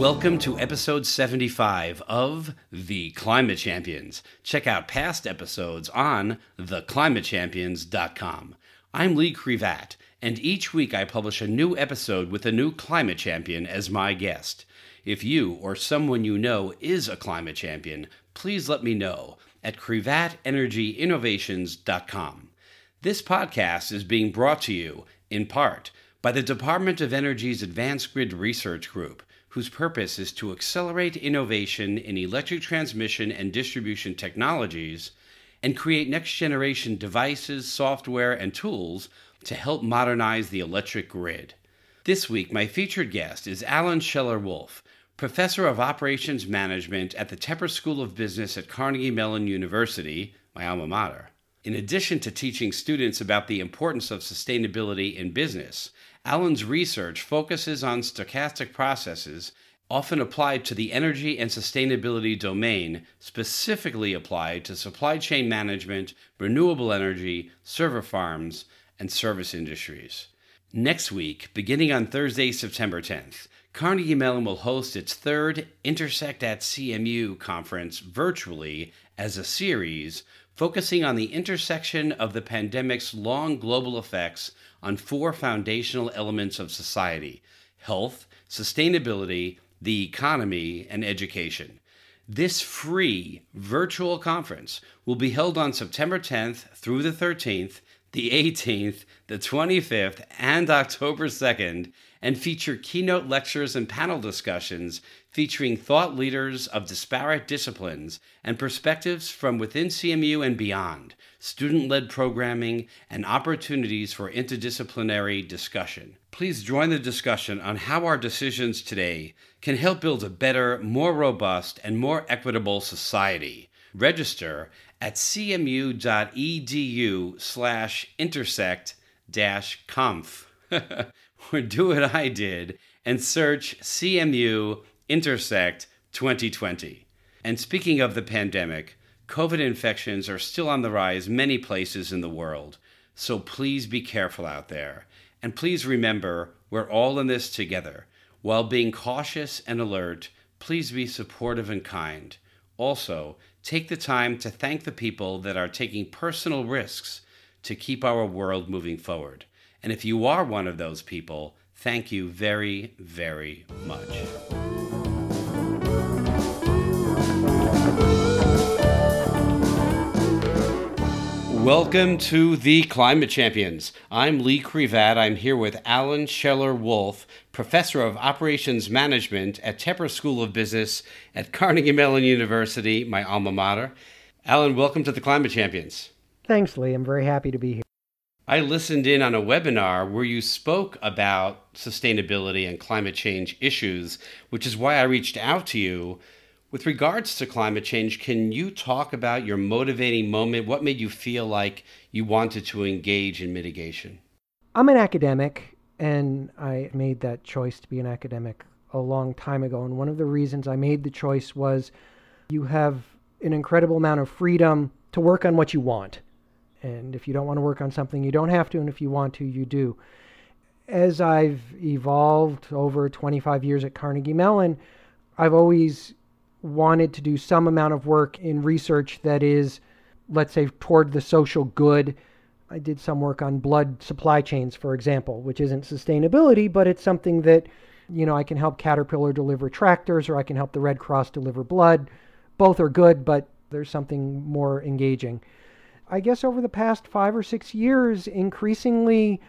Welcome to episode 75 of The Climate Champions. Check out past episodes on theclimatechampions.com. I'm Lee Crevat, and each week I publish a new episode with a new climate champion as my guest. If you or someone you know is a climate champion, please let me know at crevatenergyinnovations.com. This podcast is being brought to you, in part, by the Department of Energy's Advanced Grid Research Group, whose purpose is to accelerate innovation in electric transmission and distribution technologies and create next generation devices, software, and tools to help modernize the electric grid. This week, my featured guest is Alan Scheller Wolf, professor of operations management at the Tepper School of Business at Carnegie Mellon University, my alma mater. In addition to teaching students about the importance of sustainability in business, Alan's research focuses on stochastic processes often applied to the energy and sustainability domain, specifically applied to supply chain management, renewable energy, server farms, and service industries. Next week, beginning on Thursday, September 10th, Carnegie Mellon will host its third Intersect at CMU conference virtually as a series focusing on the intersection of the pandemic's long global effects on four foundational elements of society health, sustainability, the economy, and education. This free virtual conference will be held on September 10th through the 13th, the 18th, the 25th, and October 2nd, and feature keynote lectures and panel discussions featuring thought leaders of disparate disciplines and perspectives from within CMU and beyond, student led programming, and opportunities for interdisciplinary discussion. Please join the discussion on how our decisions today can help build a better, more robust, and more equitable society. Register at cmu.edu slash intersect dash conf. or do what I did and search CMU Intersect 2020. And speaking of the pandemic, COVID infections are still on the rise many places in the world. So please be careful out there. And please remember, we're all in this together. While being cautious and alert, please be supportive and kind. Also, take the time to thank the people that are taking personal risks to keep our world moving forward. And if you are one of those people, thank you very, very much. Welcome to the Climate Champions. I'm Lee Crevat. I'm here with Alan Scheller Wolf, professor of operations management at Tepper School of Business at Carnegie Mellon University, my alma mater. Alan, welcome to the Climate Champions. Thanks, Lee. I'm very happy to be here. I listened in on a webinar where you spoke about sustainability and climate change issues, which is why I reached out to you with regards to climate change, can you talk about your motivating moment? What made you feel like you wanted to engage in mitigation? I'm an academic, and I made that choice to be an academic a long time ago. And one of the reasons I made the choice was you have an incredible amount of freedom to work on what you want. And if you don't want to work on something, you don't have to. And if you want to, you do. As I've evolved over 25 years at Carnegie Mellon, I've always wanted to do some amount of work in research that is, let's say, toward the social good. I did some work on blood supply chains, for example, which isn't sustainability, but it's something that, you know, I can help Caterpillar deliver tractors or I can help the Red Cross deliver blood. Both are good, but there's something more engaging. I guess over the past five or six years, increasingly,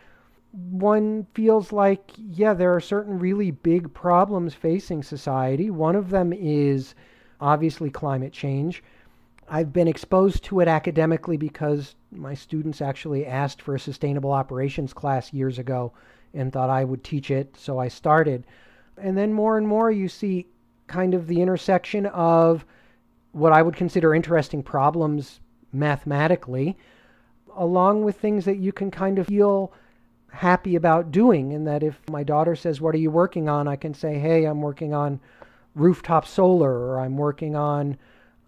one feels like, yeah, there are certain really big problems facing society. One of them is obviously climate change. I've been exposed to it academically because my students actually asked for a sustainable operations class years ago and thought I would teach it, so I started. And then more and more, you see kind of the intersection of what I would consider interesting problems mathematically, along with things that you can kind of feel happy about doing. And that if my daughter says, What are you working on? I can say, Hey, I'm working on rooftop solar, or I'm working on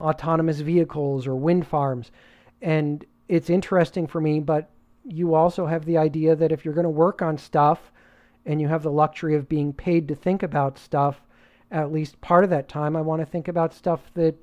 autonomous vehicles or wind farms. And it's interesting for me, but you also have the idea that if you're going to work on stuff and you have the luxury of being paid to think about stuff, at least part of that time, I want to think about stuff that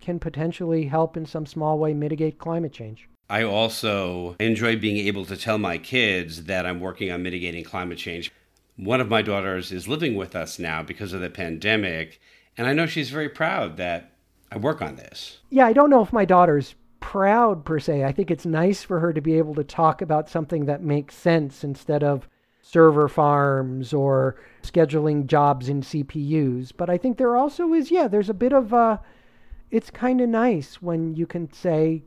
can potentially help in some small way mitigate climate change. I also enjoy being able to tell my kids that I'm working on mitigating climate change. One of my daughters is living with us now because of the pandemic, and I know she's very proud that I work on this. Yeah, I don't know if my daughter's proud per se. I think it's nice for her to be able to talk about something that makes sense instead of server farms or scheduling jobs in CPUs. But I think there also is, yeah, there's a bit of uh, it's kind of nice when you can say,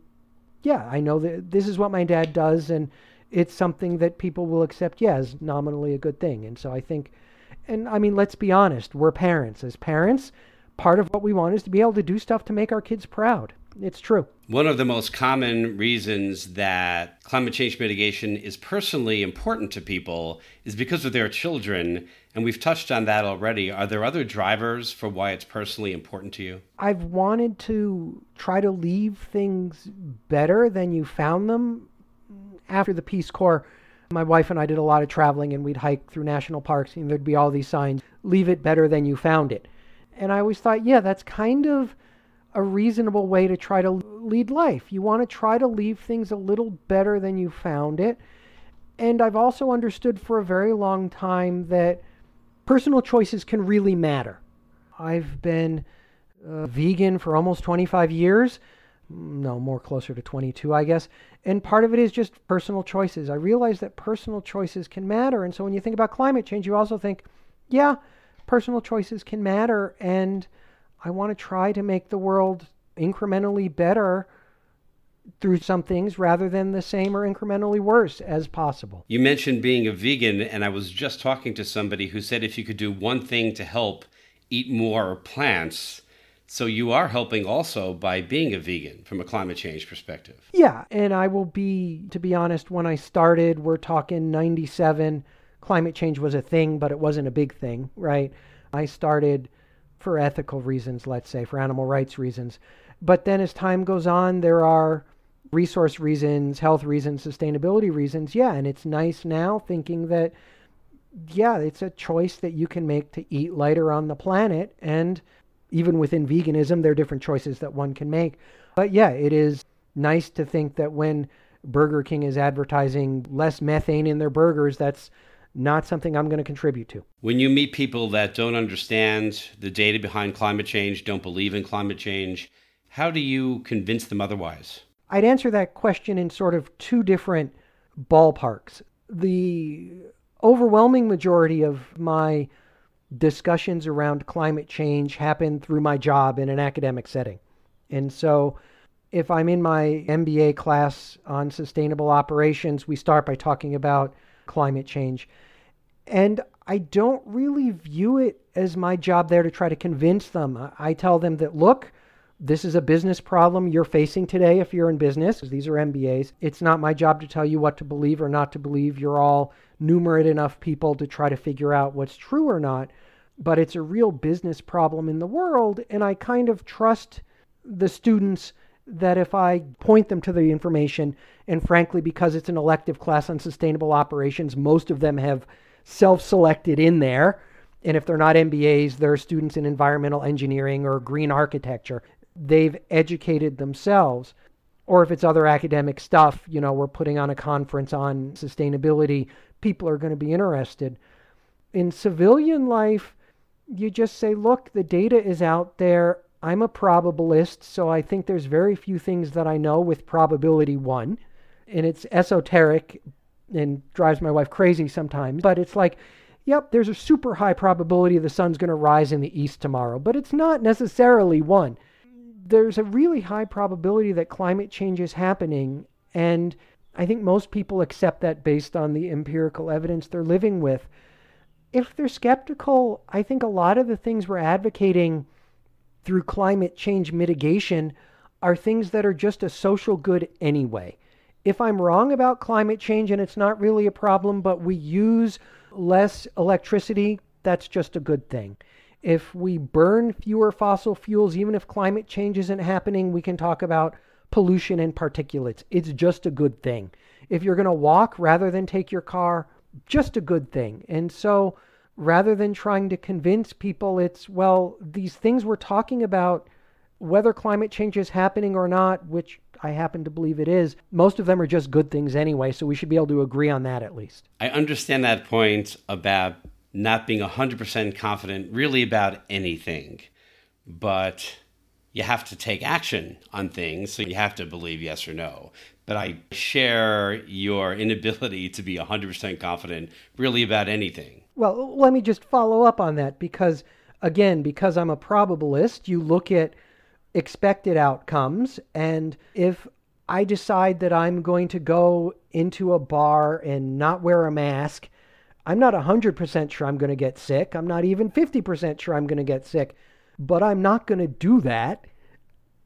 yeah, I know that this is what my dad does, and it's something that people will accept, yeah, as nominally a good thing. And so I think, and I mean, let's be honest, we're parents. As parents, part of what we want is to be able to do stuff to make our kids proud. It's true. One of the most common reasons that climate change mitigation is personally important to people is because of their children. And we've touched on that already. Are there other drivers for why it's personally important to you? I've wanted to try to leave things better than you found them. After the Peace Corps, my wife and I did a lot of traveling and we'd hike through national parks and there'd be all these signs leave it better than you found it. And I always thought, yeah, that's kind of a reasonable way to try to lead life. You want to try to leave things a little better than you found it. And I've also understood for a very long time that personal choices can really matter. I've been uh, vegan for almost 25 years. No, more closer to 22, I guess. And part of it is just personal choices. I realize that personal choices can matter. And so when you think about climate change, you also think, yeah, personal choices can matter. And I want to try to make the world incrementally better through some things rather than the same or incrementally worse as possible. You mentioned being a vegan, and I was just talking to somebody who said if you could do one thing to help eat more plants, so you are helping also by being a vegan from a climate change perspective. Yeah, and I will be, to be honest, when I started, we're talking 97, climate change was a thing, but it wasn't a big thing, right? I started for ethical reasons, let's say, for animal rights reasons. But then as time goes on, there are resource reasons, health reasons, sustainability reasons. Yeah, and it's nice now thinking that, yeah, it's a choice that you can make to eat lighter on the planet. And even within veganism, there are different choices that one can make. But yeah, it is nice to think that when Burger King is advertising less methane in their burgers, that's not something I'm going to contribute to. When you meet people that don't understand the data behind climate change, don't believe in climate change, how do you convince them otherwise? I'd answer that question in sort of two different ballparks. The overwhelming majority of my discussions around climate change happen through my job in an academic setting. And so if I'm in my MBA class on sustainable operations, we start by talking about climate change. And I don't really view it as my job there to try to convince them. I tell them that, look, this is a business problem you're facing today if you're in business. These are MBAs. It's not my job to tell you what to believe or not to believe. You're all numerate enough people to try to figure out what's true or not. But it's a real business problem in the world. And I kind of trust the students that if I point them to the information, and frankly, because it's an elective class on sustainable operations, most of them have self selected in there. And if they're not MBAs, they're students in environmental engineering or green architecture. They've educated themselves. Or if it's other academic stuff, you know, we're putting on a conference on sustainability, people are going to be interested. In civilian life, you just say, look, the data is out there. I'm a probabilist, so I think there's very few things that I know with probability one. And it's esoteric and drives my wife crazy sometimes. But it's like, yep, there's a super high probability the sun's going to rise in the east tomorrow, but it's not necessarily one. There's a really high probability that climate change is happening. And I think most people accept that based on the empirical evidence they're living with. If they're skeptical, I think a lot of the things we're advocating through climate change mitigation are things that are just a social good anyway. If I'm wrong about climate change and it's not really a problem, but we use less electricity, that's just a good thing. If we burn fewer fossil fuels, even if climate change isn't happening, we can talk about pollution and particulates. It's just a good thing. If you're going to walk rather than take your car, just a good thing. And so rather than trying to convince people it's, well, these things we're talking about, whether climate change is happening or not, which I happen to believe it is, most of them are just good things anyway, so we should be able to agree on that at least. I understand that point about not being 100% confident really about anything, but you have to take action on things, so you have to believe yes or no. But I share your inability to be 100% confident really about anything. Well, let me just follow up on that because, again, because I'm a probabilist, you look at expected outcomes, and if I decide that I'm going to go into a bar and not wear a mask, I'm not 100% sure I'm going to get sick. I'm not even 50% sure I'm going to get sick. But I'm not going to do that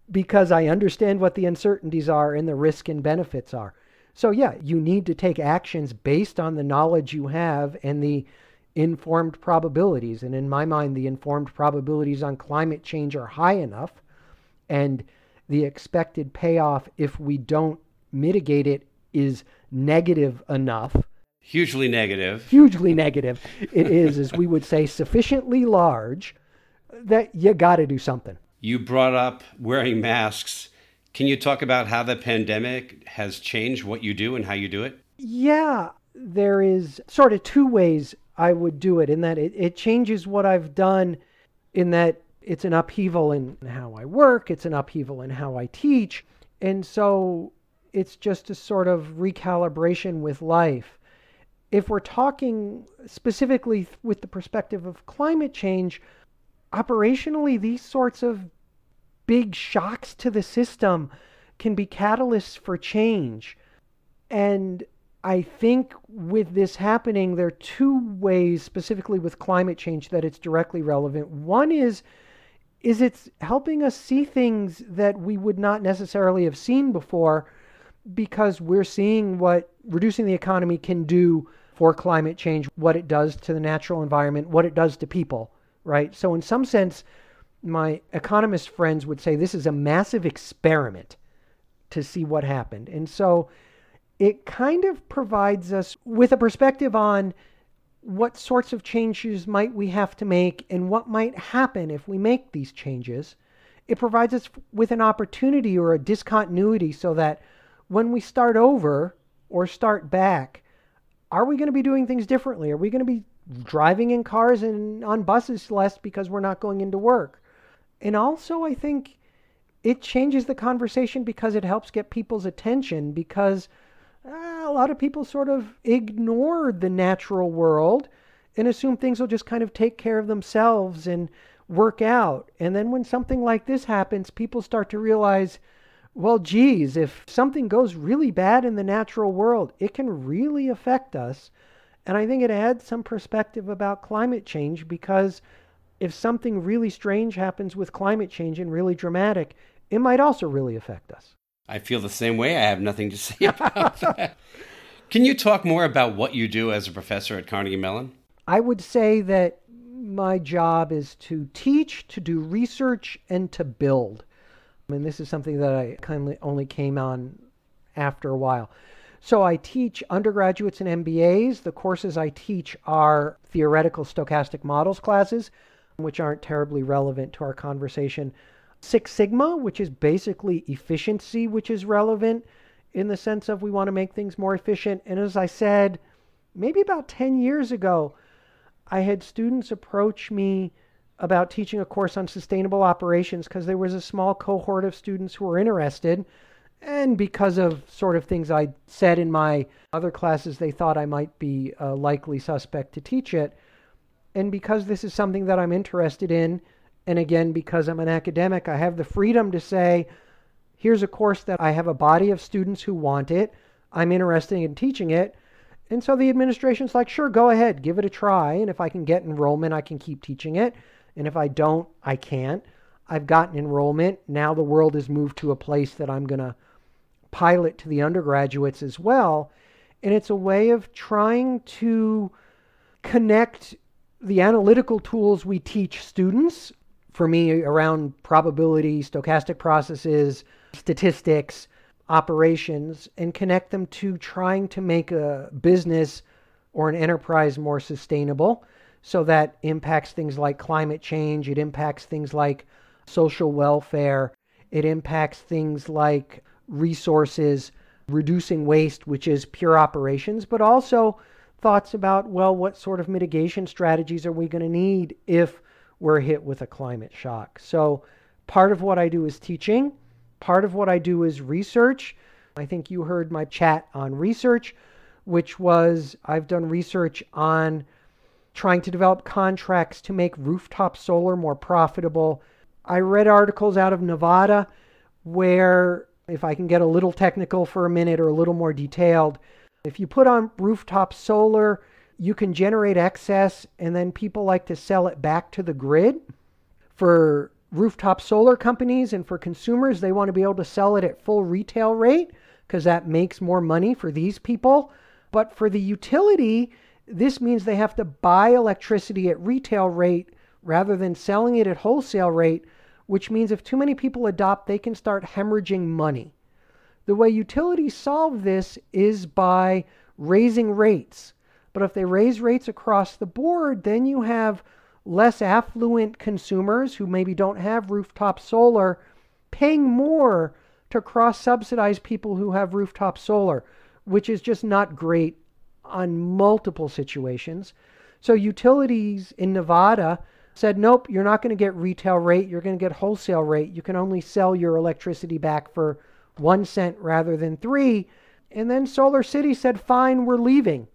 because I understand what the uncertainties are and the risk and benefits are. So, yeah, you need to take actions based on the knowledge you have and the informed probabilities. And in my mind, the informed probabilities on climate change are high enough, and the expected payoff if we don't mitigate it is negative enough. Hugely negative. Hugely negative. It is, as we would say, sufficiently large that you got to do something. You brought up wearing masks. Can you talk about how the pandemic has changed what you do and how you do it? Yeah, there is sort of two ways I would do it in that it, it changes what I've done in that it's an upheaval in how I work, it's an upheaval in how I teach. And so it's just a sort of recalibration with life. If we're talking specifically with the perspective of climate change, operationally, these sorts of big shocks to the system can be catalysts for change. And I think with this happening, there are two ways, specifically with climate change, that it's directly relevant. One is is it's helping us see things that we would not necessarily have seen before because we're seeing what reducing the economy can do for climate change, what it does to the natural environment, what it does to people, right? So, in some sense, my economist friends would say this is a massive experiment to see what happened. And so, it kind of provides us with a perspective on what sorts of changes might we have to make and what might happen if we make these changes. It provides us with an opportunity or a discontinuity so that when we start over or start back, are we going to be doing things differently? Are we going to be driving in cars and on buses less because we're not going into work? And also, I think it changes the conversation because it helps get people's attention because uh, a lot of people sort of ignore the natural world and assume things will just kind of take care of themselves and work out. And then when something like this happens, people start to realize, well, geez, if something goes really bad in the natural world, it can really affect us. And I think it adds some perspective about climate change because if something really strange happens with climate change and really dramatic, it might also really affect us. I feel the same way. I have nothing to say about that. Can you talk more about what you do as a professor at Carnegie Mellon? I would say that my job is to teach, to do research, and to build. Mean, this is something that I kind of only came on after a while. So I teach undergraduates and MBAs. The courses I teach are theoretical stochastic models classes, which aren't terribly relevant to our conversation. Six Sigma, which is basically efficiency, which is relevant in the sense of we want to make things more efficient. And as I said, maybe about 10 years ago, I had students approach me about teaching a course on sustainable operations because there was a small cohort of students who were interested. And because of sort of things I said in my other classes, they thought I might be a likely suspect to teach it. And because this is something that I'm interested in, and again, because I'm an academic, I have the freedom to say, here's a course that I have a body of students who want it. I'm interested in teaching it. And so the administration's like, sure, go ahead, give it a try. And if I can get enrollment, I can keep teaching it. And if I don't, I can't. I've gotten enrollment. Now the world has moved to a place that I'm going to pilot to the undergraduates as well. And it's a way of trying to connect the analytical tools we teach students for me around probability, stochastic processes, statistics, operations, and connect them to trying to make a business or an enterprise more sustainable. So that impacts things like climate change, it impacts things like social welfare, it impacts things like resources, reducing waste, which is pure operations, but also thoughts about, well, what sort of mitigation strategies are we going to need if we're hit with a climate shock? So part of what I do is teaching, part of what I do is research. I think you heard my chat on research, which was I've done research on trying to develop contracts to make rooftop solar more profitable. I read articles out of Nevada where, if I can get a little technical for a minute or a little more detailed, if you put on rooftop solar, you can generate excess and then people like to sell it back to the grid. For rooftop solar companies and for consumers, they want to be able to sell it at full retail rate because that makes more money for these people. But for the utility, this means they have to buy electricity at retail rate rather than selling it at wholesale rate, which means if too many people adopt, they can start hemorrhaging money. The way utilities solve this is by raising rates. But if they raise rates across the board, then you have less affluent consumers who maybe don't have rooftop solar paying more to cross subsidize people who have rooftop solar, which is just not great on multiple situations. So utilities in Nevada said, nope, you're not going to get retail rate, you're going to get wholesale rate. You can only sell your electricity back for one cent rather than three. And then Solar City said, fine, we're leaving.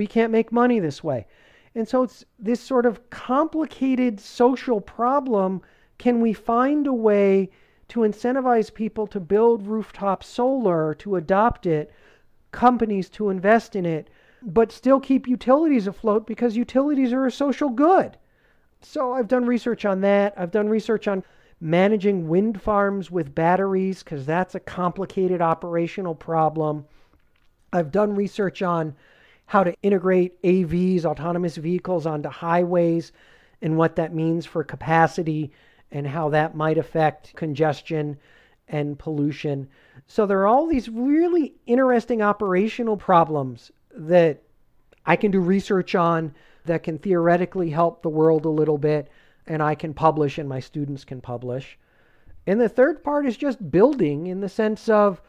We can't make money this way. And so it's this sort of complicated social problem. Can we find a way to incentivize people to build rooftop solar, to adopt it, companies to invest in it, but still keep utilities afloat because utilities are a social good? So I've done research on that. I've done research on managing wind farms with batteries because that's a complicated operational problem. I've done research on how to integrate AVs, autonomous vehicles, onto highways and what that means for capacity and how that might affect congestion and pollution. So there are all these really interesting operational problems that I can do research on that can theoretically help the world a little bit and I can publish and my students can publish. And the third part is just building in the sense of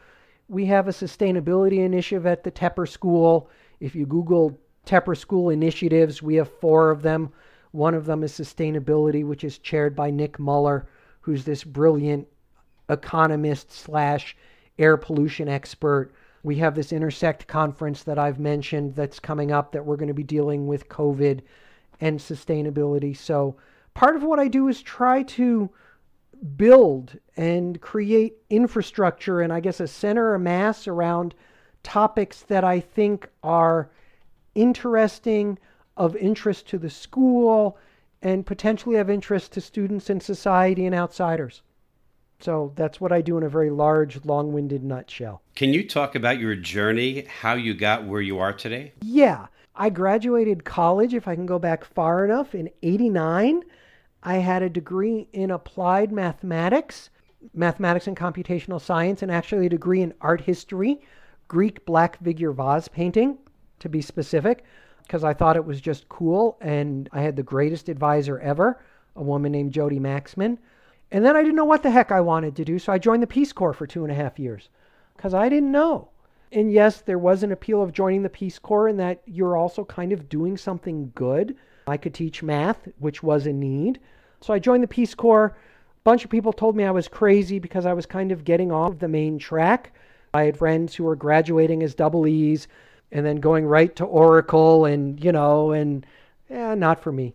we have a sustainability initiative at the Tepper School. If you Google Tepper School initiatives, we have four of them. One of them is sustainability, which is chaired by Nick Muller, who's this brilliant economist slash air pollution expert. We have this Intersect conference that I've mentioned that's coming up that we're going to be dealing with COVID and sustainability. So part of what I do is try to build and create infrastructure and I guess a center of mass around topics that I think are interesting, of interest to the school, and potentially of interest to students and society and outsiders. So that's what I do in a very large, long winded nutshell. Can you talk about your journey, how you got where you are today? Yeah. I graduated college, if I can go back far enough, in 89. I had a degree in applied mathematics, mathematics and computational science, and actually a degree in art history, Greek black figure vase painting, to be specific, because I thought it was just cool. And I had the greatest advisor ever, a woman named Jody Maxmin. And then I didn't know what the heck I wanted to do, so I joined the Peace Corps for two and a half years because I didn't know. And yes, there was an appeal of joining the Peace Corps in that you're also kind of doing something good I could teach math, which was a need. So I joined the Peace Corps. A bunch of people told me I was crazy because I was kind of getting off the main track. I had friends who were graduating as double E's and then going right to Oracle and, you know, and eh, not for me.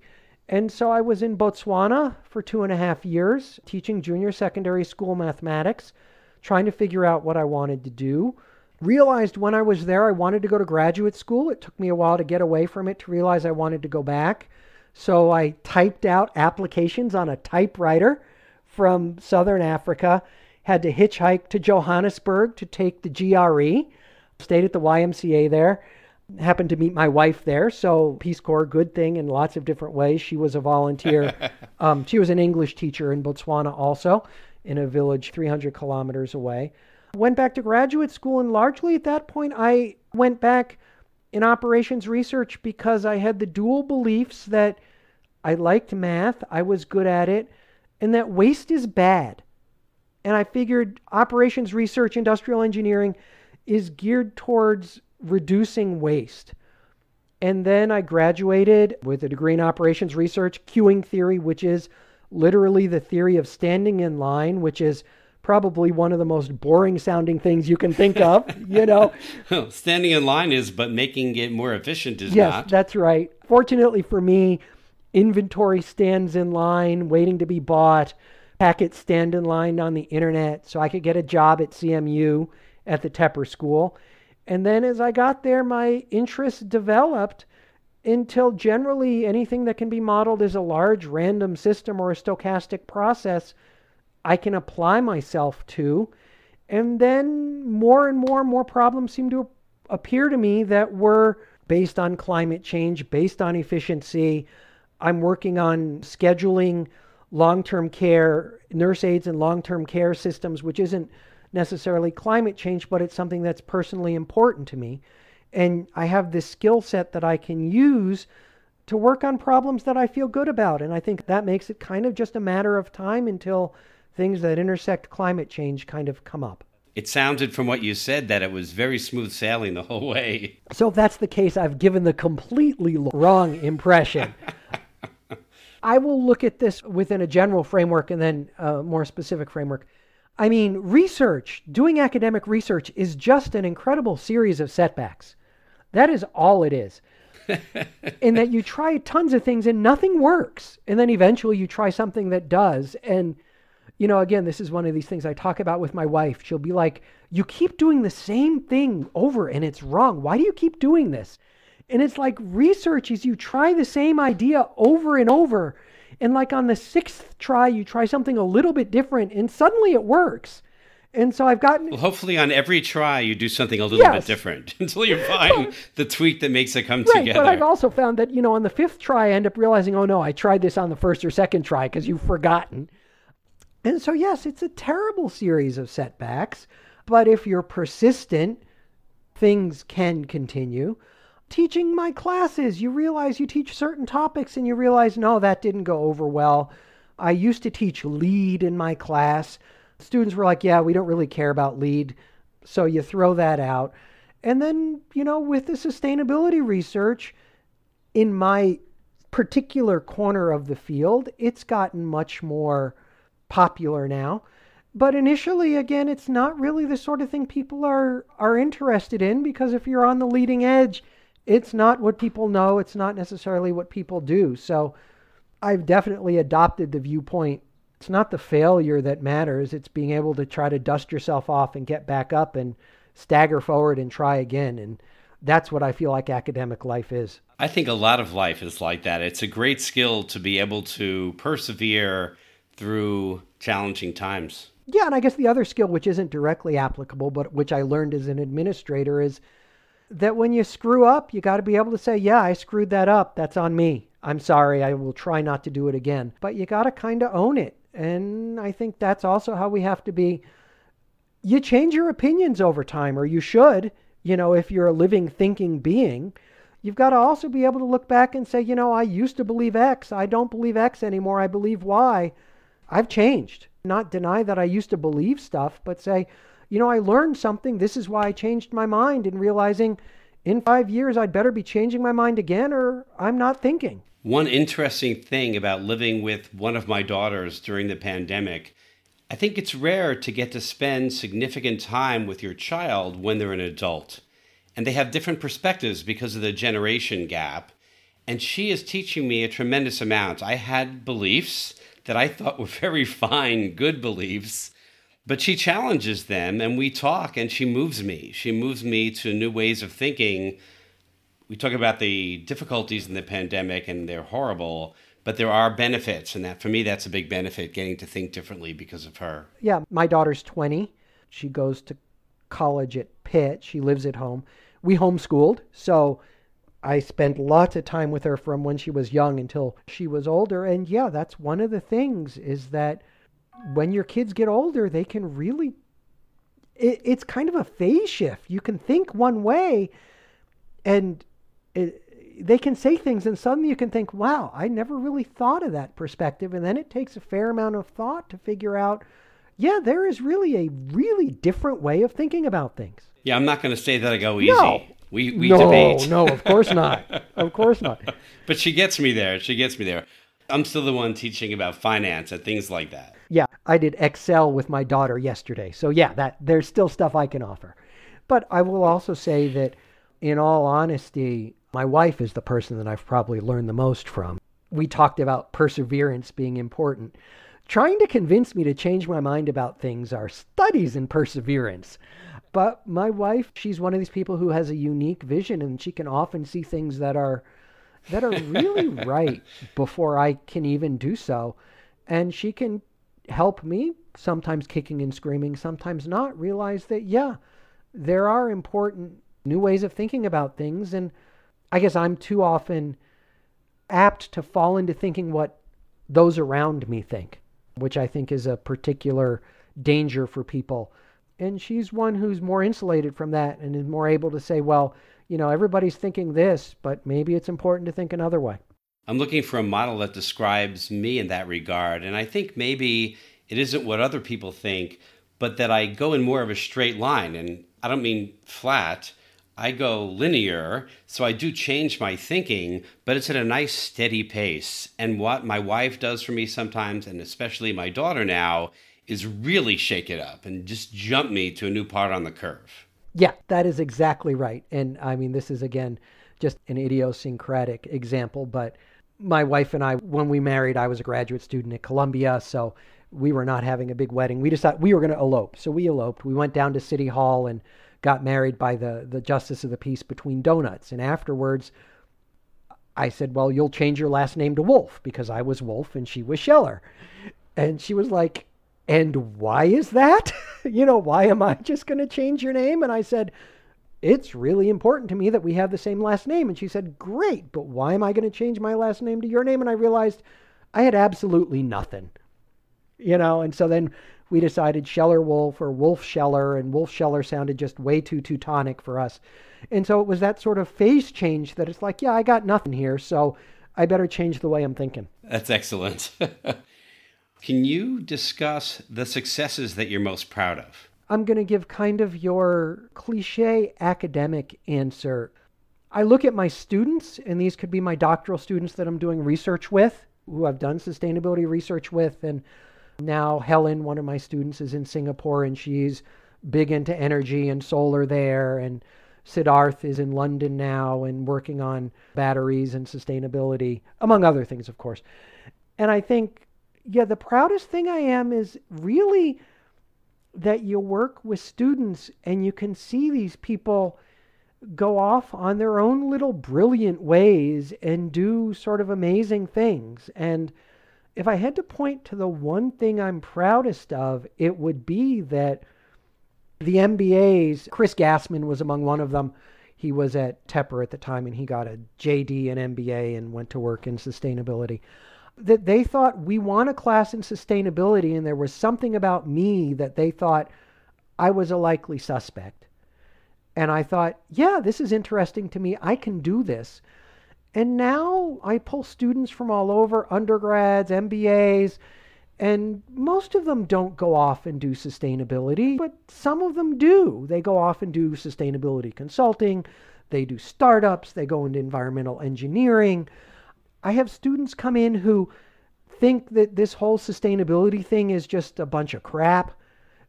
And so I was in Botswana for two and a half years teaching junior secondary school mathematics, trying to figure out what I wanted to do. Realized when I was there I wanted to go to graduate school. It took me a while to get away from it to realize I wanted to go back. So I typed out applications on a typewriter from Southern Africa, had to hitchhike to Johannesburg to take the GRE, stayed at the YMCA there. Happened to meet my wife there, so Peace Corps, good thing in lots of different ways. She was a volunteer. um, she was an English teacher in Botswana, also in a village 300 kilometers away. Went back to graduate school, and largely at that point, I went back in operations research because I had the dual beliefs that I liked math, I was good at it, and that waste is bad. And I figured operations research, industrial engineering is geared towards reducing waste. And then I graduated with a degree in operations research, queuing theory, which is literally the theory of standing in line, which is probably one of the most boring sounding things you can think of, you know. standing in line is, but making it more efficient is yes, not. that's right. Fortunately for me, inventory stands in line waiting to be bought. Packets stand in line on the internet so I could get a job at CMU at the Tepper School. And then as I got there, my interest developed until generally anything that can be modeled as a large random system or a stochastic process, I can apply myself to. And then more and more and more problems seem to appear to me that were based on climate change, based on efficiency. I'm working on scheduling long term care, nurse aides and long term care systems, which isn't necessarily climate change, but it's something that's personally important to me. And I have this skill set that I can use to work on problems that I feel good about. And I think that makes it kind of just a matter of time until things that intersect climate change kind of come up. It sounded from what you said that it was very smooth sailing the whole way. So if that's the case, I've given the completely wrong impression. I will look at this within a general framework and then a more specific framework. I mean, research, doing academic research is just an incredible series of setbacks. That is all it is. in that you try tons of things and nothing works. And then eventually you try something that does. And, you know, again, this is one of these things I talk about with my wife. She'll be like, You keep doing the same thing over and it's wrong. Why do you keep doing this? And it's like research is you try the same idea over and over and like on the sixth try, you try something a little bit different, and suddenly it works. And so I've gotten. Well, hopefully, on every try, you do something a little yes. bit different until you find the tweak that makes it come right, together. But I've also found that, you know, on the fifth try, I end up realizing, oh no, I tried this on the first or second try because you've forgotten. And so, yes, it's a terrible series of setbacks. But if you're persistent, things can continue teaching my classes, you realize you teach certain topics and you realize, no, that didn't go over well. I used to teach lead in my class. Students were like, yeah, we don't really care about lead. So you throw that out. And then, you know, with the sustainability research, in my particular corner of the field, it's gotten much more popular now. But initially, again, it's not really the sort of thing people are, are interested in because if you're on the leading edge, it's not what people know, it's not necessarily what people do. So I've definitely adopted the viewpoint it's not the failure that matters, it's being able to try to dust yourself off and get back up and stagger forward and try again. And that's what I feel like academic life is. I think a lot of life is like that. It's a great skill to be able to persevere through challenging times. Yeah, and I guess the other skill, which isn't directly applicable, but which I learned as an administrator, is that when you screw up, you got to be able to say, yeah, I screwed that up. That's on me. I'm sorry. I will try not to do it again. But you got to kind of own it. And I think that's also how we have to be. You change your opinions over time, or you should, you know, if you're a living, thinking being. You've got to also be able to look back and say, you know, I used to believe X. I don't believe X anymore. I believe Y. I've changed. Not deny that I used to believe stuff, but say, you know, I learned something. This is why I changed my mind in realizing in five years I'd better be changing my mind again or I'm not thinking. One interesting thing about living with one of my daughters during the pandemic, I think it's rare to get to spend significant time with your child when they're an adult. And they have different perspectives because of the generation gap. And she is teaching me a tremendous amount. I had beliefs that I thought were very fine, good beliefs but she challenges them and we talk and she moves me. She moves me to new ways of thinking. We talk about the difficulties in the pandemic and they're horrible but there are benefits and that for me that's a big benefit getting to think differently because of her. Yeah my daughter's 20 she goes to college at pitt. She lives at home. We homeschooled so I spent lots of time with her from when she was young until she was older. And yeah, that's one of the things is that when your kids get older, they can really. It, it's kind of a phase shift. You can think one way, And it, they can say things, and suddenly you can think, wow, I never really thought of that perspective. And then it takes a fair amount of thought to figure out, yeah, there is really a really different way of thinking about things. Yeah, I'm not going to say that I go easy. No. We, we no, debate. no, of course not. of course not. but she gets me there. She gets me there. I'm still the one teaching about finance and things like that. Yeah, I did Excel with my daughter yesterday. So yeah, that there's still stuff I can offer. But I will also say that in all honesty, my wife is the person that I've probably learned the most from. We talked about perseverance being important. Trying to convince me to change my mind about things are studies in perseverance. But my wife, she's one of these people who has a unique vision and she can often see things that are that are really right before I can even do so. And she can help me, sometimes kicking and screaming, sometimes not, realize that, yeah, there are important new ways of thinking about things. And I guess I'm too often apt to fall into thinking what those around me think, which I think is a particular danger for people. And she's one who's more insulated from that and is more able to say, well, you know, everybody's thinking this, but maybe it's important to think another way. I'm looking for a model that describes me in that regard. And I think maybe it isn't what other people think, but that I go in more of a straight line. And I don't mean flat, I go linear. So I do change my thinking, but it's at a nice, steady pace. And what my wife does for me sometimes, and especially my daughter now, is really shake it up and just jump me to a new part on the curve. Yeah, that is exactly right. And I mean, this is again just an idiosyncratic example, but my wife and I, when we married, I was a graduate student at Columbia, so we were not having a big wedding. We decided we were going to elope, so we eloped. We went down to City Hall and got married by the the justice of the peace between donuts. And afterwards, I said, "Well, you'll change your last name to Wolf because I was Wolf and she was Scheller." And she was like, "And why is that? you know, why am I just going to change your name?" And I said, it's really important to me that we have the same last name. And she said, Great, but why am I going to change my last name to your name? And I realized I had absolutely nothing, you know, and so then we decided Scheller Wolf or Wolf Scheller, and Wolf Scheller sounded just way too Teutonic for us. And so it was that sort of phase change that it's like, yeah, I got nothing here, so I better change the way I'm thinking. That's excellent. Can you discuss the successes that you're most proud of? I'm going to give kind of your cliche academic answer. I look at my students, and these could be my doctoral students that I'm doing research with, who I've done sustainability research with. And now Helen, one of my students, is in Singapore and she's big into energy and solar there. And Siddharth is in London now and working on batteries and sustainability, among other things, of course. And I think, yeah, the proudest thing I am is really that you work with students and you can see these people go off on their own little brilliant ways and do sort of amazing things. And if I had to point to the one thing I'm proudest of, it would be that the MBAs, Chris Gassman was among one of them. He was at Tepper at the time and he got a JD and MBA and went to work in sustainability that they thought we want a class in sustainability, and there was something about me that they thought I was a likely suspect. And I thought, yeah, this is interesting to me. I can do this. And now I pull students from all over, undergrads, MBAs, and most of them don't go off and do sustainability, but some of them do. They go off and do sustainability consulting, they do startups, they go into environmental engineering. I have students come in who think that this whole sustainability thing is just a bunch of crap,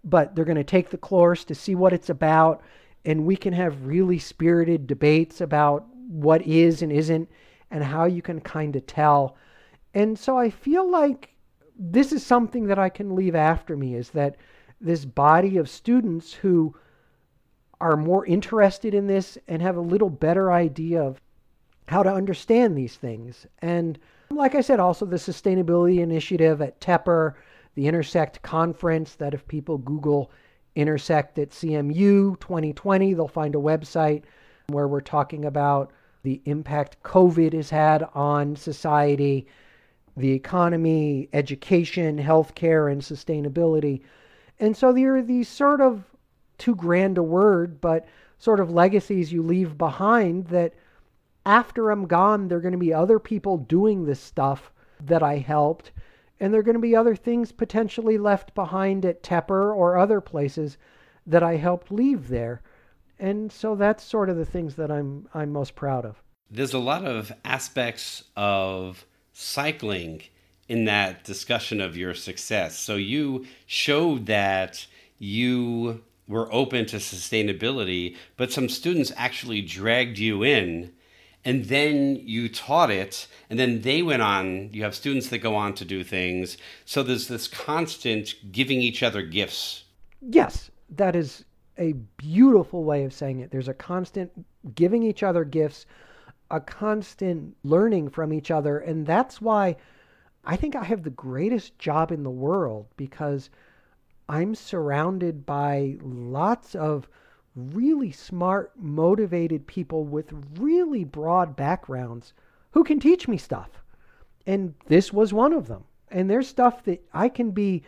but they're going to take the course to see what it's about, and we can have really spirited debates about what is and isn't and how you can kind of tell. And so I feel like this is something that I can leave after me is that this body of students who are more interested in this and have a little better idea of how to understand these things. And like I said, also the sustainability initiative at Tepper, the Intersect conference, that if people Google Intersect at CMU 2020, they'll find a website where we're talking about the impact COVID has had on society, the economy, education, healthcare, and sustainability. And so there are these sort of too grand a word, but sort of legacies you leave behind that after I'm gone, there are going to be other people doing this stuff that I helped. And there are going to be other things potentially left behind at Tepper or other places that I helped leave there. And so that's sort of the things that I'm I'm most proud of. There's a lot of aspects of cycling in that discussion of your success. So you showed that you were open to sustainability, but some students actually dragged you in and then you taught it and then they went on. You have students that go on to do things. So there's this constant giving each other gifts. Yes that is a beautiful way of saying it. There's a constant giving each other gifts a constant learning from each other and that's why i think i have the greatest job in the world because i'm surrounded by lots of really smart, motivated people with really broad backgrounds who can teach me stuff. And this was one of them. And there's stuff that I can be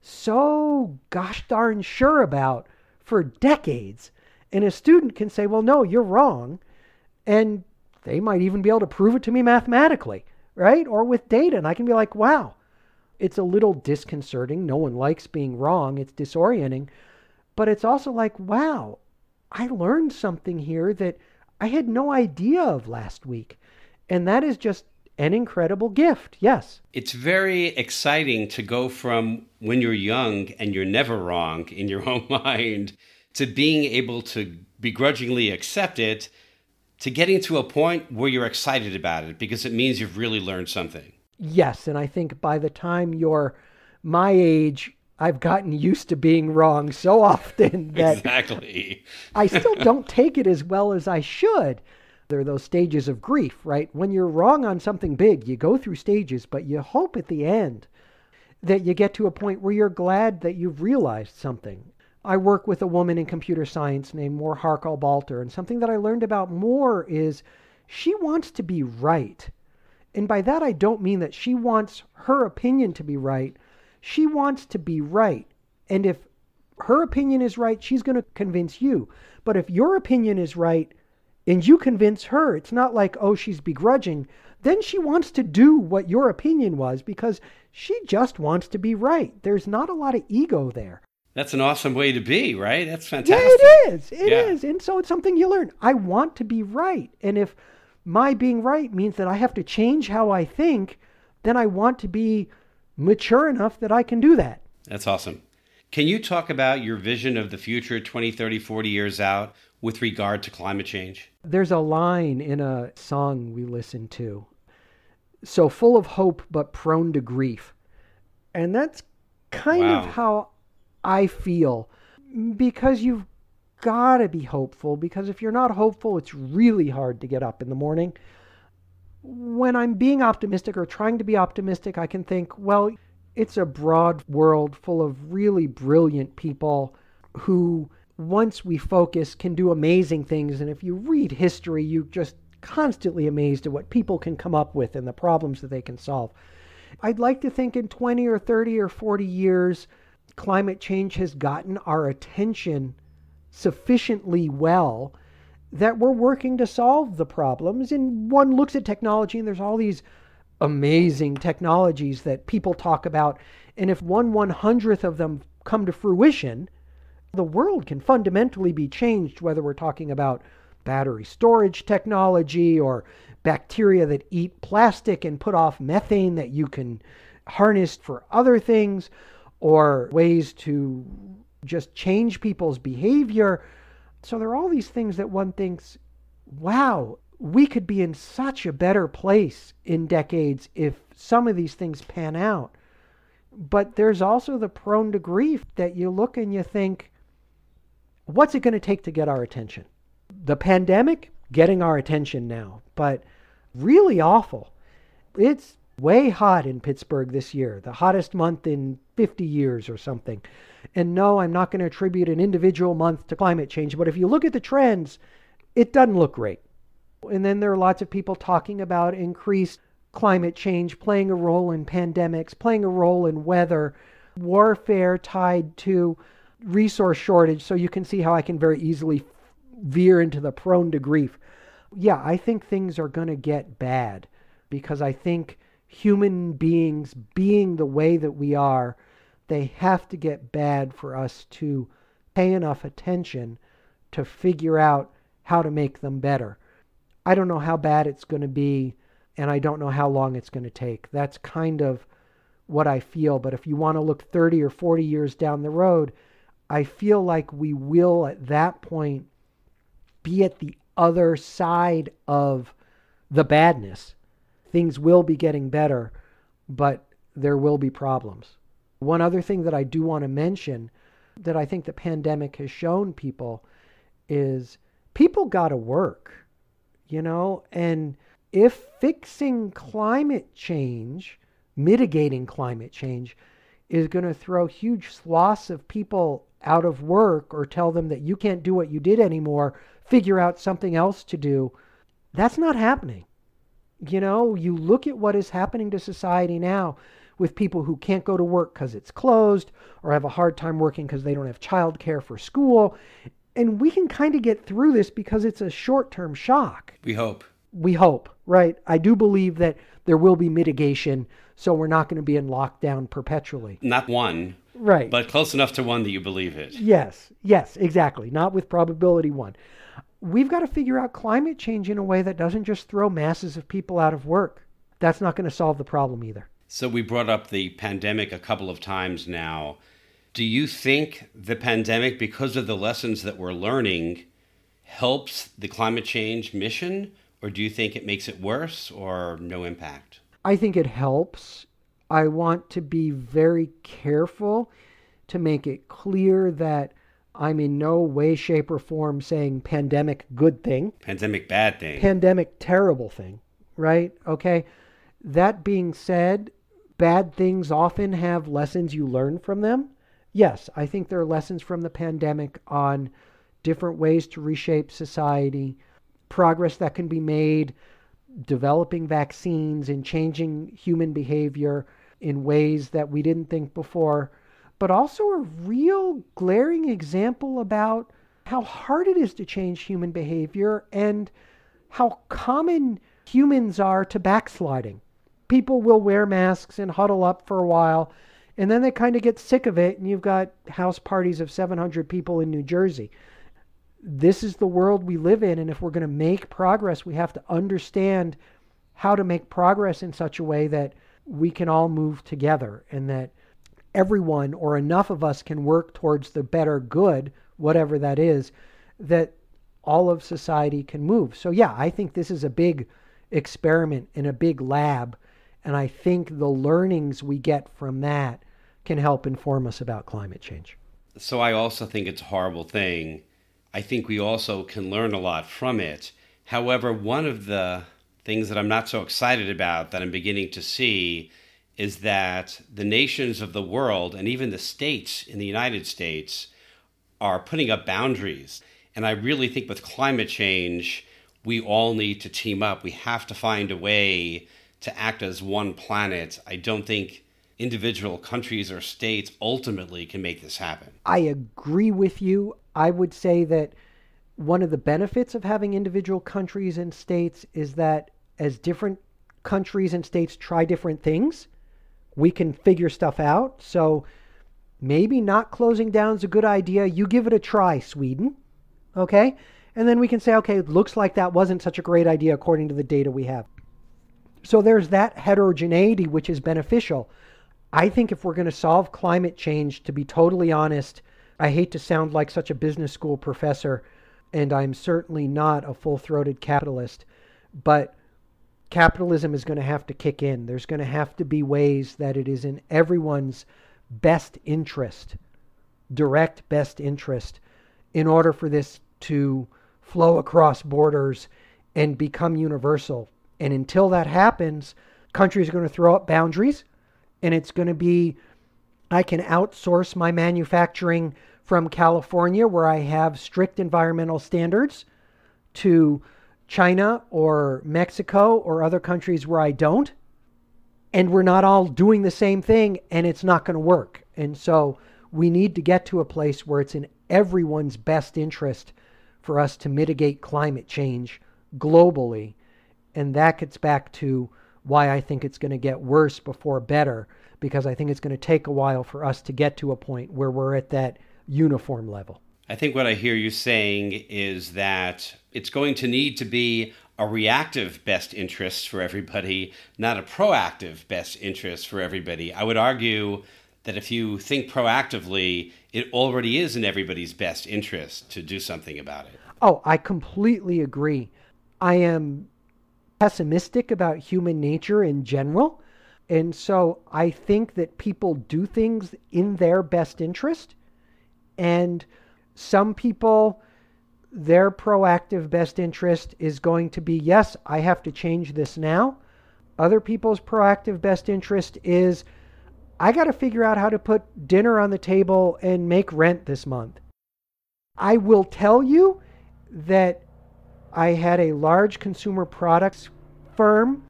so gosh darn sure about for decades. And a student can say, well, no, you're wrong. And they might even be able to prove it to me mathematically, right? Or with data. And I can be like, wow, it's a little disconcerting. No one likes being wrong, it's disorienting. But it's also like, wow, I learned something here that I had no idea of last week. And that is just an incredible gift. Yes. It's very exciting to go from when you're young and you're never wrong in your own mind to being able to begrudgingly accept it to getting to a point where you're excited about it because it means you've really learned something. Yes. And I think by the time you're my age, I've gotten used to being wrong so often that exactly. I still don't take it as well as I should. There are those stages of grief, right? When you're wrong on something big, you go through stages, but you hope at the end that you get to a point where you're glad that you've realized something. I work with a woman in computer science named Mor Harchol-Balter, and something that I learned about Moore is she wants to be right. And by that, I don't mean that she wants her opinion to be right she wants to be right. And if her opinion is right, she's going to convince you. But if your opinion is right and you convince her, it's not like, oh, she's begrudging. Then she wants to do what your opinion was because she just wants to be right. There's not a lot of ego there. That's an awesome way to be, right? That's fantastic. Yeah, it is. It yeah. is. And so it's something you learn. I want to be right. And if my being right means that I have to change how I think, then I want to be mature enough that I can do that. That's awesome. Can you talk about your vision of the future 20, 30, 40 years out with regard to climate change? There's a line in a song we listen to. So full of hope but prone to grief. And that's kind wow. of how I feel because you've got to be hopeful because if you're not hopeful it's really hard to get up in the morning when I'm being optimistic or trying to be optimistic, I can think, well, it's a broad world full of really brilliant people who, once we focus, can do amazing things. And if you read history, you're just constantly amazed at what people can come up with and the problems that they can solve. I'd like to think in 20 or 30 or 40 years, climate change has gotten our attention sufficiently well that we're working to solve the problems. And one looks at technology, and there's all these amazing technologies that people talk about. And if one one hundredth of them come to fruition, the world can fundamentally be changed, whether we're talking about battery storage technology or bacteria that eat plastic and put off methane that you can harness for other things, or ways to just change people's behavior so there are all these things that one thinks, wow, we could be in such a better place in decades if some of these things pan out. But there's also the prone to grief that you look and you think, what's it going to take to get our attention? The pandemic, getting our attention now, but really awful. It's way hot in Pittsburgh this year, the hottest month in 50 years or something. And no, I'm not going to attribute an individual month to climate change, but if you look at the trends, it doesn't look great. And then there are lots of people talking about increased climate change playing a role in pandemics, playing a role in weather, warfare tied to resource shortage. So you can see how I can very easily veer into the prone to grief. Yeah, I think things are going to get bad because I think human beings, being the way that we are, they have to get bad for us to pay enough attention to figure out how to make them better. I don't know how bad it's going to be, and I don't know how long it's going to take. That's kind of what I feel. But if you want to look 30 or 40 years down the road, I feel like we will at that point be at the other side of the badness. Things will be getting better, but there will be problems. One other thing that I do want to mention that I think the pandemic has shown people is people got to work, you know, and if fixing climate change, mitigating climate change, is going to throw huge swaths of people out of work or tell them that you can't do what you did anymore, figure out something else to do, that's not happening. You know, you look at what is happening to society now with people who can't go to work because it's closed or have a hard time working because they don't have childcare for school. And we can kind of get through this because it's a short term shock. We hope. We hope, right? I do believe that there will be mitigation, so we're not going to be in lockdown perpetually. Not one. Right. But close enough to one that you believe it. Yes, yes, exactly. Not with probability one. We've got to figure out climate change in a way that doesn't just throw masses of people out of work. That's not going to solve the problem either. So we brought up the pandemic a couple of times now. Do you think the pandemic, because of the lessons that we're learning, helps the climate change mission? Or do you think it makes it worse or no impact? I think it helps. I want to be very careful to make it clear that I'm in no way, shape, or form saying pandemic good thing, Pandemic bad thing. pandemic terrible thing, right? Okay. That being said, bad things often have lessons you learn from them. Yes, I think there are lessons from the pandemic on different ways to reshape society, progress that can be made, developing vaccines and changing human behavior in ways that we didn't think before, but also a real glaring example about how hard it is to change human behavior and how common humans are to backsliding people will wear masks and huddle up for a while and then they kind of get sick of it and you've got house parties of 700 people in New Jersey. This is the world we live in and if we're going to make progress, we have to understand how to make progress in such a way that we can all move together and that everyone or enough of us can work towards the better good, whatever that is, that all of society can move. So yeah, I think this is a big experiment in a big lab and I think the learnings we get from that can help inform us about climate change. So I also think it's a horrible thing. I think we also can learn a lot from it. However, one of the things that I'm not so excited about that I'm beginning to see is that the nations of the world and even the states in the United States are putting up boundaries. And I really think with climate change, we all need to team up. We have to find a way to act as one planet. I don't think individual countries or states ultimately can make this happen. I agree with you. I would say that one of the benefits of having individual countries and states is that as different countries and states try different things, we can figure stuff out. So maybe not closing down is a good idea. You give it a try, Sweden. Okay? And then we can say, okay, it looks like that wasn't such a great idea according to the data we have. So there's that heterogeneity, which is beneficial. I think if we're going to solve climate change, to be totally honest, I hate to sound like such a business school professor, and I'm certainly not a full throated capitalist, but capitalism is going to have to kick in. There's going to have to be ways that it is in everyone's best interest, direct best interest, in order for this to flow across borders and become universal and until that happens, countries are going to throw up boundaries and it's going to be I can outsource my manufacturing from California where I have strict environmental standards to China or Mexico or other countries where I don't. And we're not all doing the same thing and it's not going to work. And so we need to get to a place where it's in everyone's best interest for us to mitigate climate change globally. And that gets back to why I think it's going to get worse before better, because I think it's going to take a while for us to get to a point where we're at that uniform level. I think what I hear you saying is that it's going to need to be a reactive best interest for everybody, not a proactive best interest for everybody. I would argue that if you think proactively, it already is in everybody's best interest to do something about it. Oh, I completely agree. I am pessimistic about human nature in general. And so I think that people do things in their best interest. And some people, their proactive best interest is going to be yes, I have to change this now. Other people's proactive best interest is I got to figure out how to put dinner on the table and make rent this month. I will tell you that I had a large consumer products firm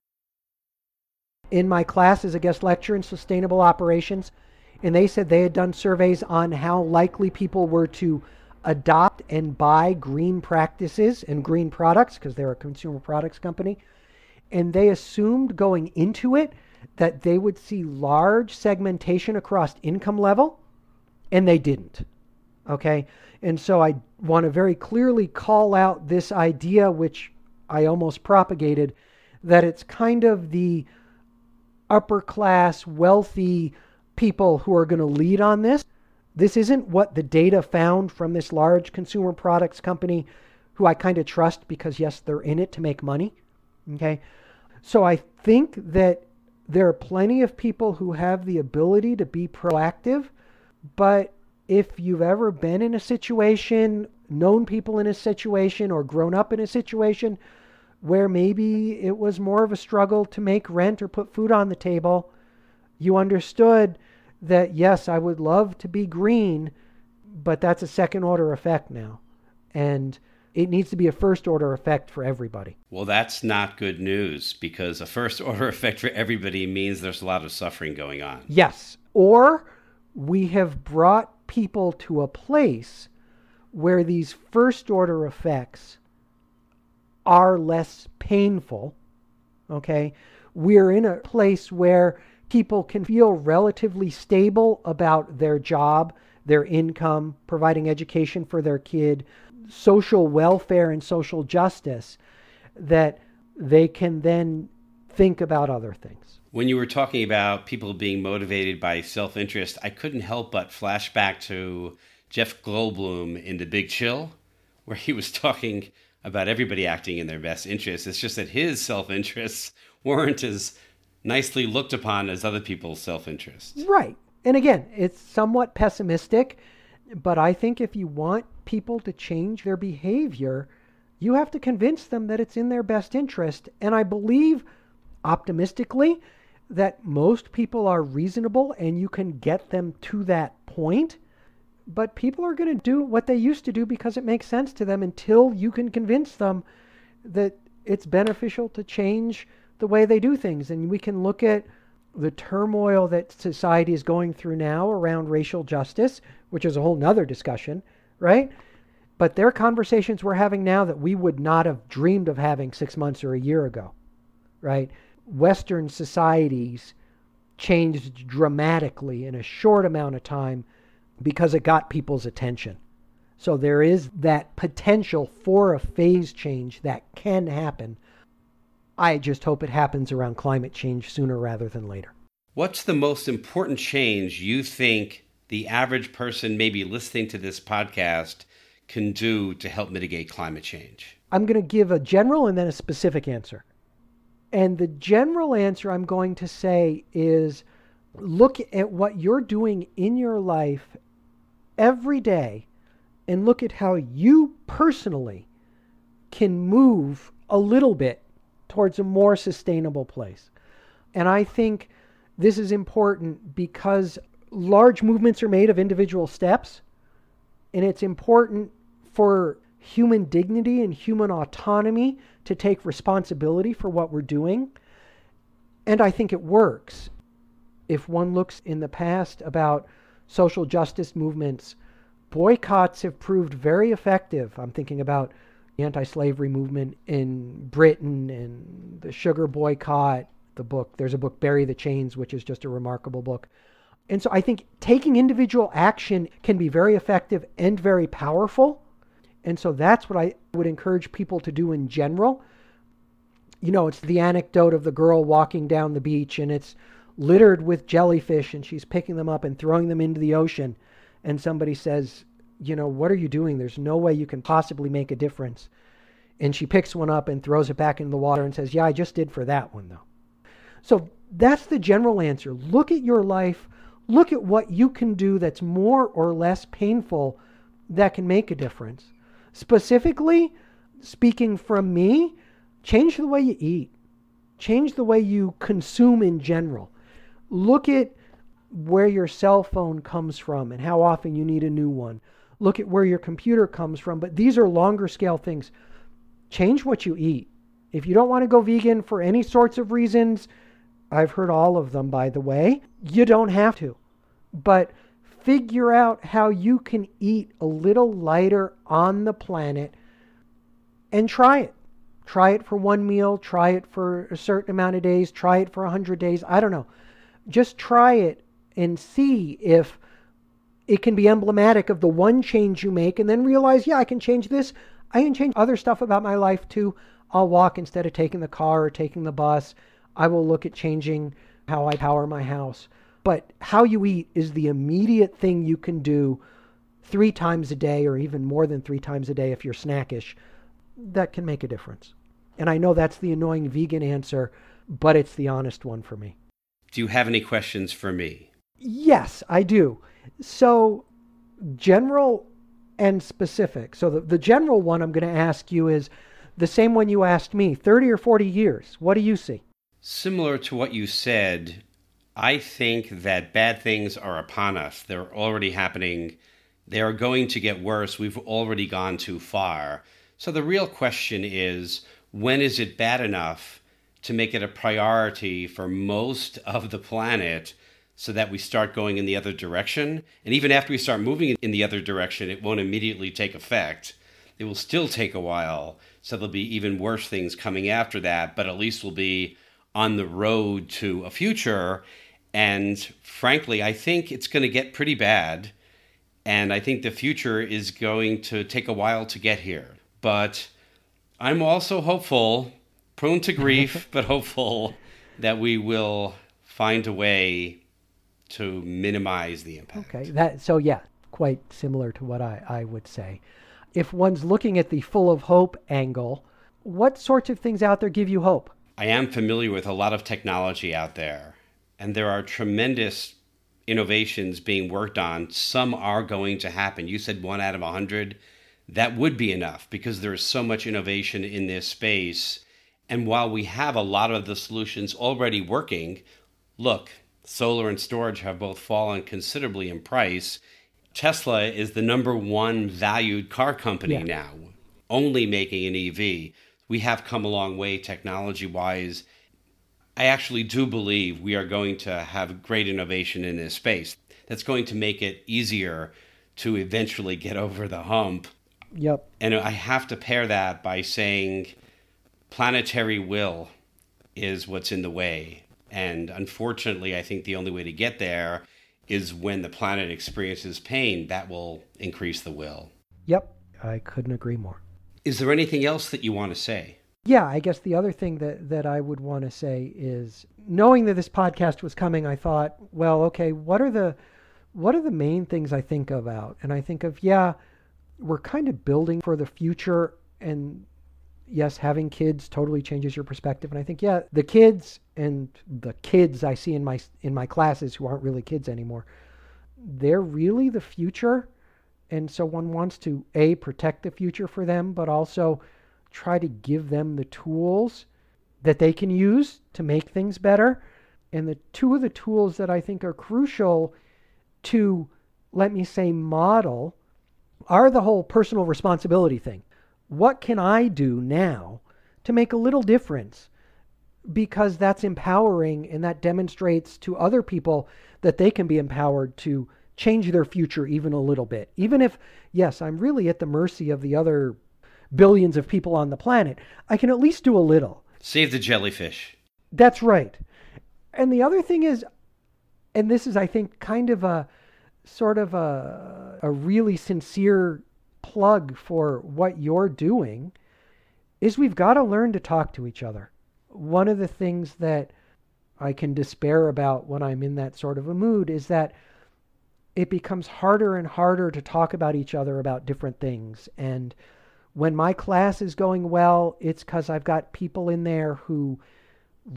in my class as a guest lecturer in sustainable operations, and they said they had done surveys on how likely people were to adopt and buy green practices and green products because they're a consumer products company. And they assumed going into it that they would see large segmentation across income level, and they didn't. Okay? And so I want to very clearly call out this idea, which I almost propagated, that it's kind of the upper class, wealthy people who are going to lead on this. This isn't what the data found from this large consumer products company who I kind of trust because, yes, they're in it to make money. Okay. So I think that there are plenty of people who have the ability to be proactive, but if you've ever been in a situation, known people in a situation, or grown up in a situation where maybe it was more of a struggle to make rent or put food on the table, you understood that yes, I would love to be green, but that's a second order effect now. And it needs to be a first order effect for everybody. Well, that's not good news because a first order effect for everybody means there's a lot of suffering going on. Yes. Or we have brought people to a place where these first order effects are less painful. Okay. We're in a place where people can feel relatively stable about their job, their income, providing education for their kid, social welfare and social justice, that they can then think about other things. When you were talking about people being motivated by self interest, I couldn't help but flash back to Jeff Goldblum in The Big Chill, where he was talking about everybody acting in their best interest. It's just that his self interests weren't as nicely looked upon as other people's self interest. Right. And again, it's somewhat pessimistic, but I think if you want people to change their behavior, you have to convince them that it's in their best interest. And I believe optimistically that most people are reasonable and you can get them to that point. But people are going to do what they used to do because it makes sense to them until you can convince them that it's beneficial to change the way they do things. And we can look at the turmoil that society is going through now around racial justice, which is a whole nother discussion, right? But there are conversations we're having now that we would not have dreamed of having six months or a year ago, right? Western societies changed dramatically in a short amount of time because it got people's attention. So there is that potential for a phase change that can happen I just hope it happens around climate change sooner rather than later. What's the most important change you think the average person, maybe listening to this podcast, can do to help mitigate climate change? I'm going to give a general and then a specific answer. And the general answer I'm going to say is look at what you're doing in your life every day and look at how you personally can move a little bit towards a more sustainable place. And I think this is important because large movements are made of individual steps, and it's important for human dignity and human autonomy to take responsibility for what we're doing. And I think it works. If one looks in the past about social justice movements boycotts have proved very effective. I'm thinking about the anti-slavery movement in Britain and the sugar boycott, the book. There's a book, Bury the Chains, which is just a remarkable book. And so I think taking individual action can be very effective and very powerful. And so that's what I would encourage people to do in general. You know, it's the anecdote of the girl walking down the beach and it's littered with jellyfish and she's picking them up and throwing them into the ocean. And somebody says, You know, what are you doing? There's no way you can possibly make a difference. And she picks one up and throws it back into the water and says, Yeah, I just did for that one, though. So that's the general answer. Look at your life, look at what you can do that's more or less painful that can make a difference. Specifically, speaking from me, change the way you eat, change the way you consume in general. Look at where your cell phone comes from and how often you need a new one. Look at where your computer comes from. But these are longer scale things. Change what you eat. If you don't want to go vegan for any sorts of reasons, I've heard all of them, by the way, you don't have to. But figure out how you can eat a little lighter on the planet and try it. Try it for one meal, try it for a certain amount of days, try it for 100 days. I don't know just try it and see if it can be emblematic of the one change you make and then realize, yeah, I can change this. I can change other stuff about my life too. I'll walk instead of taking the car or taking the bus. I will look at changing how I power my house. But how you eat is the immediate thing you can do three times a day or even more than three times a day if you're snackish. That can make a difference. And I know that's the annoying vegan answer, but it's the honest one for me. Do you have any questions for me? Yes, I do. So, general and specific. So, the, the general one I'm going to ask you is the same one you asked me 30 or 40 years. What do you see? Similar to what you said, I think that bad things are upon us. They're already happening. They are going to get worse. We've already gone too far. So, the real question is when is it bad enough to make it a priority for most of the planet so that we start going in the other direction. And even after we start moving in the other direction, it won't immediately take effect. It will still take a while. So there'll be even worse things coming after that, but at least we'll be on the road to a future. And frankly, I think it's going to get pretty bad. And I think the future is going to take a while to get here. But I'm also hopeful prone to grief, but hopeful that we will find a way to minimize the impact. Okay, that so yeah, quite similar to what I, I would say. If one's looking at the full of hope angle, what sorts of things out there give you hope? I am familiar with a lot of technology out there, and there are tremendous innovations being worked on. Some are going to happen. You said one out of a hundred. That would be enough because there is so much innovation in this space and while we have a lot of the solutions already working, look, solar and storage have both fallen considerably in price. Tesla is the number one valued car company yeah. now, only making an EV. We have come a long way technology wise. I actually do believe we are going to have great innovation in this space. That's going to make it easier to eventually get over the hump. Yep. And I have to pair that by saying planetary will is what's in the way. And unfortunately, I think the only way to get there is when the planet experiences pain, that will increase the will. Yep, I couldn't agree more. Is there anything else that you want to say? Yeah, I guess the other thing that, that I would want to say is knowing that this podcast was coming, I thought, well, okay, what are the what are the main things I think about? And I think of, yeah, we're kind of building for the future and yes, having kids totally changes your perspective. And I think, yeah, the kids and the kids I see in my in my classes who aren't really kids anymore, they're really the future. And so one wants to a protect the future for them, but also try to give them the tools that they can use to make things better. And the two of the tools that I think are crucial to let me say model are the whole personal responsibility thing what can I do now to make a little difference? Because that's empowering and that demonstrates to other people that they can be empowered to change their future even a little bit. Even if, yes, I'm really at the mercy of the other billions of people on the planet, I can at least do a little. Save the jellyfish. That's right. And the other thing is, and this is, I think, kind of a sort of a, a really sincere plug for what you're doing, is we've got to learn to talk to each other. One of the things that I can despair about when I'm in that sort of a mood is that it becomes harder and harder to talk about each other about different things. And when my class is going well, it's because I've got people in there who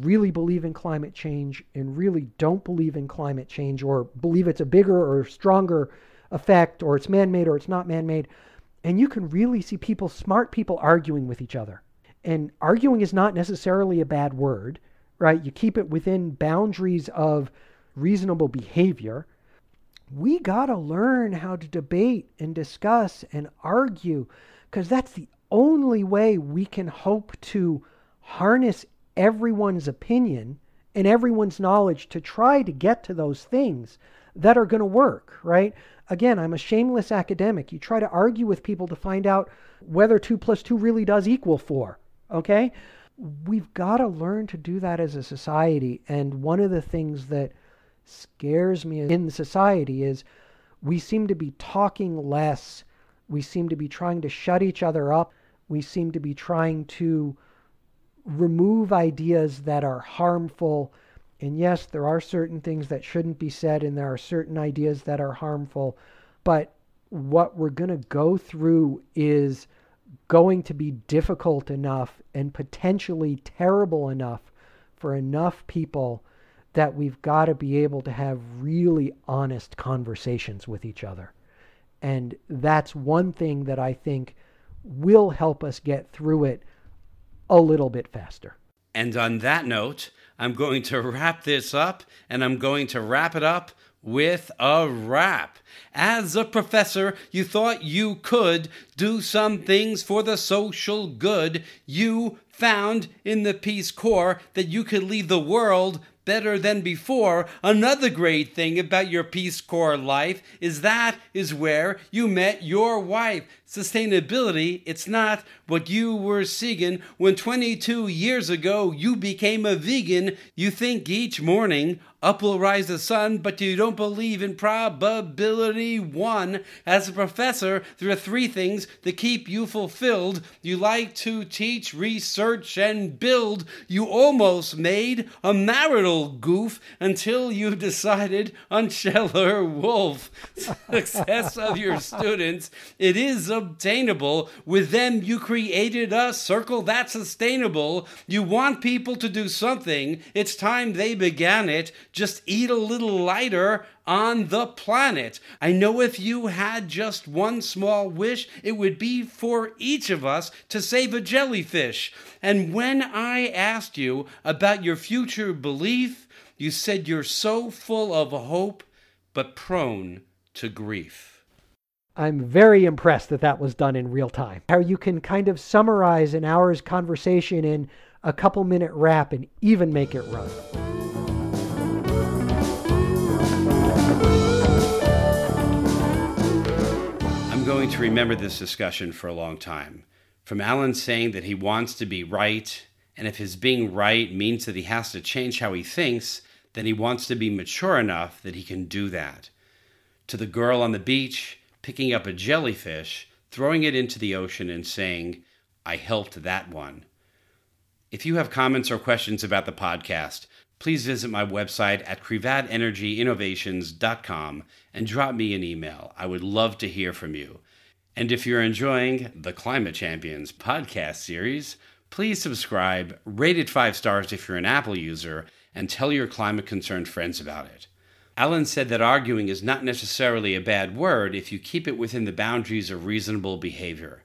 really believe in climate change and really don't believe in climate change or believe it's a bigger or stronger effect or it's man made or it's not man made. And you can really see people, smart people, arguing with each other. And arguing is not necessarily a bad word, right? You keep it within boundaries of reasonable behavior. We got to learn how to debate and discuss and argue because that's the only way we can hope to harness everyone's opinion and everyone's knowledge to try to get to those things that are going to work, right? Again, I'm a shameless academic. You try to argue with people to find out whether 2 plus 2 really does equal 4, okay? We've got to learn to do that as a society. And one of the things that scares me in society is we seem to be talking less we seem to be trying to shut each other up. We seem to be trying to remove ideas that are harmful. And yes, there are certain things that shouldn't be said, and there are certain ideas that are harmful. But what we're going to go through is going to be difficult enough and potentially terrible enough for enough people that we've got to be able to have really honest conversations with each other. And that's one thing that I think will help us get through it a little bit faster. And on that note, I'm going to wrap this up, and I'm going to wrap it up with a rap. As a professor, you thought you could do some things for the social good. You found in the Peace Corps that you could leave the world better than before. Another great thing about your Peace Corps life is that is where you met your wife. Sustainability, it's not what you were seeking when 22 years ago you became a vegan. You think each morning up will rise the sun, but you don't believe in probability one. As a professor, there are three things that keep you fulfilled. You like to teach, research, and build. You almost made a marital goof until you decided on Scheller Wolf. Success of your students, it is obtainable. With them, you created a circle that's sustainable. You want people to do something. It's time they began it just eat a little lighter on the planet. I know if you had just one small wish, it would be for each of us to save a jellyfish. And when I asked you about your future belief, you said you're so full of hope, but prone to grief. I'm very impressed that that was done in real time. How you can kind of summarize an hour's conversation in a couple minute rap and even make it run. I'm going to remember this discussion for a long time. From Alan saying that he wants to be right, and if his being right means that he has to change how he thinks, then he wants to be mature enough that he can do that. To the girl on the beach, picking up a jellyfish, throwing it into the ocean, and saying, I helped that one. If you have comments or questions about the podcast, please visit my website at crevatenergyinnovations.com and drop me an email. I would love to hear from you. And if you're enjoying the Climate Champions podcast series, please subscribe, rate it five stars if you're an Apple user, and tell your climate concerned friends about it. Alan said that arguing is not necessarily a bad word if you keep it within the boundaries of reasonable behavior.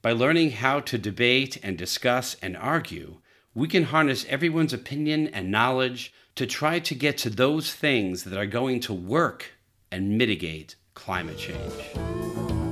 By learning how to debate and discuss and argue, we can harness everyone's opinion and knowledge to try to get to those things that are going to work and mitigate climate change.